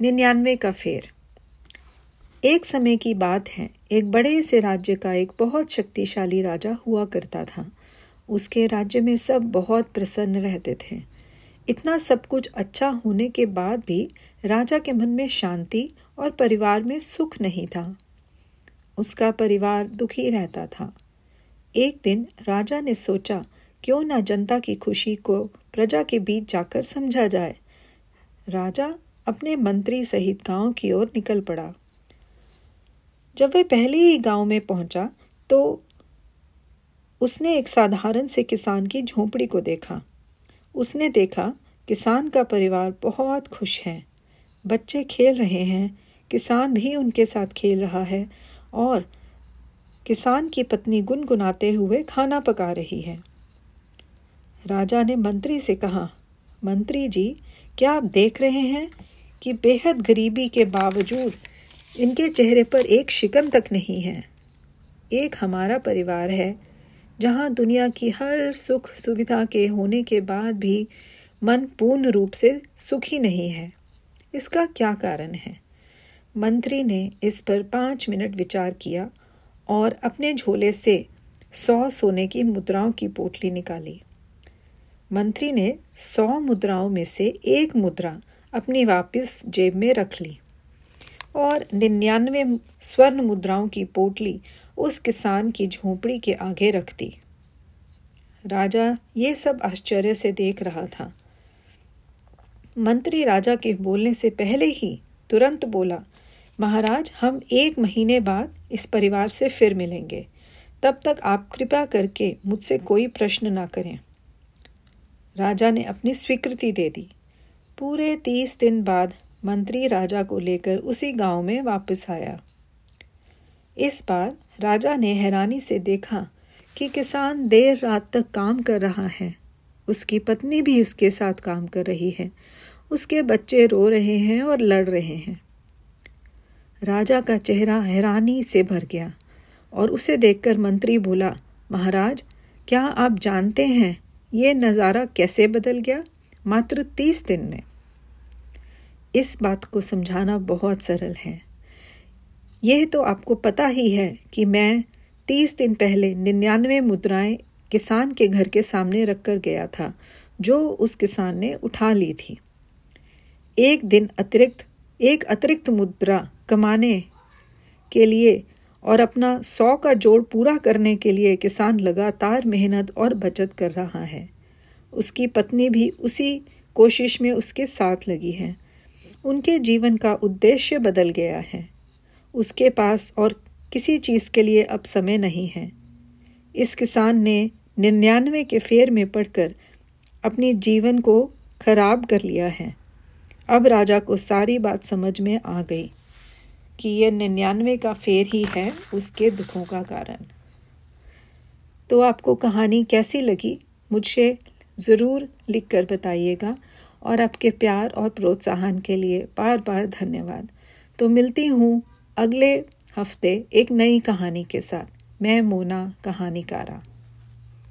निन्यानवे का फेर। एक समय की बात है, एक बड़े से राज्य का एक बहुत शक्तिशाली राजा हुआ करता था। उसके राज्य में सब बहुत प्रसन्न रहते थे। इतना सब कुछ अच्छा होने के बाद भी राजा के मन में शांति और परिवार में सुख नहीं था। उसका परिवार दुखी रहता था। एक दिन राजा ने सोचा, क्यों ना जनता की खुशी को प्रजा के बीच जाकर समझा जाए। राजा अपने मंत्री सहित गाँव की ओर निकल पड़ा। जब वह पहले ही गाँव में पहुँचा तो उसने एक साधारण से किसान की झोंपड़ी को देखा। उसने देखा, किसान का परिवार बहुत खुश है। बच्चे खेल रहे हैं, किसान भी उनके साथ खेल रहा है और किसान की पत्नी गुनगुनाते हुए खाना पका रही है। राजा ने मंत्री से कहा, मंत्री जी, क्या आप देख रहे हैं कि बेहद गरीबी के बावजूद इनके चेहरे पर एक शिकन तक नहीं है। एक हमारा परिवार है, जहाँ दुनिया की हर सुख सुविधा के होने के बाद भी मन पूर्ण रूप से सुखी नहीं है। इसका क्या कारण है? मंत्री ने इस पर पाँच मिनट विचार किया और अपने झोले से सौ सोने की मुद्राओं की पोटली निकाली। मंत्री ने सौ मुद्राओं में से एक मुद्रा अपनी वापस जेब में रख ली और निन्यानवे स्वर्ण मुद्राओं की पोटली उस किसान की झोपड़ी के आगे रख दी। राजा ये सब आश्चर्य से देख रहा था। मंत्री राजा के बोलने से पहले ही तुरंत बोला, महाराज, हम एक महीने बाद इस परिवार से फिर मिलेंगे। तब तक आप कृपया करके मुझसे कोई प्रश्न ना करें राजा ने अपनी स्वीकृति दे दी। पूरे तीस दिन बाद मंत्री राजा को लेकर उसी गाँव में वापस आया। इस बार राजा ने हैरानी से देखा कि किसान देर रात तक काम कर रहा है। उसकी पत्नी भी उसके साथ काम कर रही है। उसके बच्चे रो रहे हैं और लड़ रहे हैं। राजा का चेहरा हैरानी से भर गया और उसे देखकर मंत्री बोला, महाराज, क्या आप जानते हैं ये नज़ारा कैसे बदल गया? मात्र तीस दिन में। इस बात को समझाना बहुत सरल है। यह तो आपको पता ही है कि मैं तीस दिन पहले निन्यानवे मुद्राएँ किसान के घर के सामने रखकर गया था, जो उस किसान ने उठा ली थी। एक दिन अतिरिक्त, एक अतिरिक्त मुद्रा कमाने के लिए और अपना सौ का जोड़ पूरा करने के लिए किसान लगातार मेहनत और बचत कर रहा है। उसकी पत्नी भी उसी कोशिश में उसके साथ लगी है। उनके जीवन का उद्देश्य बदल गया है। उसके पास और किसी चीज़ के लिए अब समय नहीं है। इस किसान ने निन्यानवे के फेर में पढ़कर अपने जीवन को खराब कर लिया है। अब राजा को सारी बात समझ में आ गई कि यह निन्यानवे का फेर ही है उसके दुखों का कारण। तो आपको कहानी कैसी लगी, मुझे ज़रूर लिख कर बताइएगा। और आपके प्यार और प्रोत्साहन के लिए बार बार धन्यवाद। तो मिलती हूँ अगले हफ़्ते एक नई कहानी के साथ। मैं मोना कहानीकारा।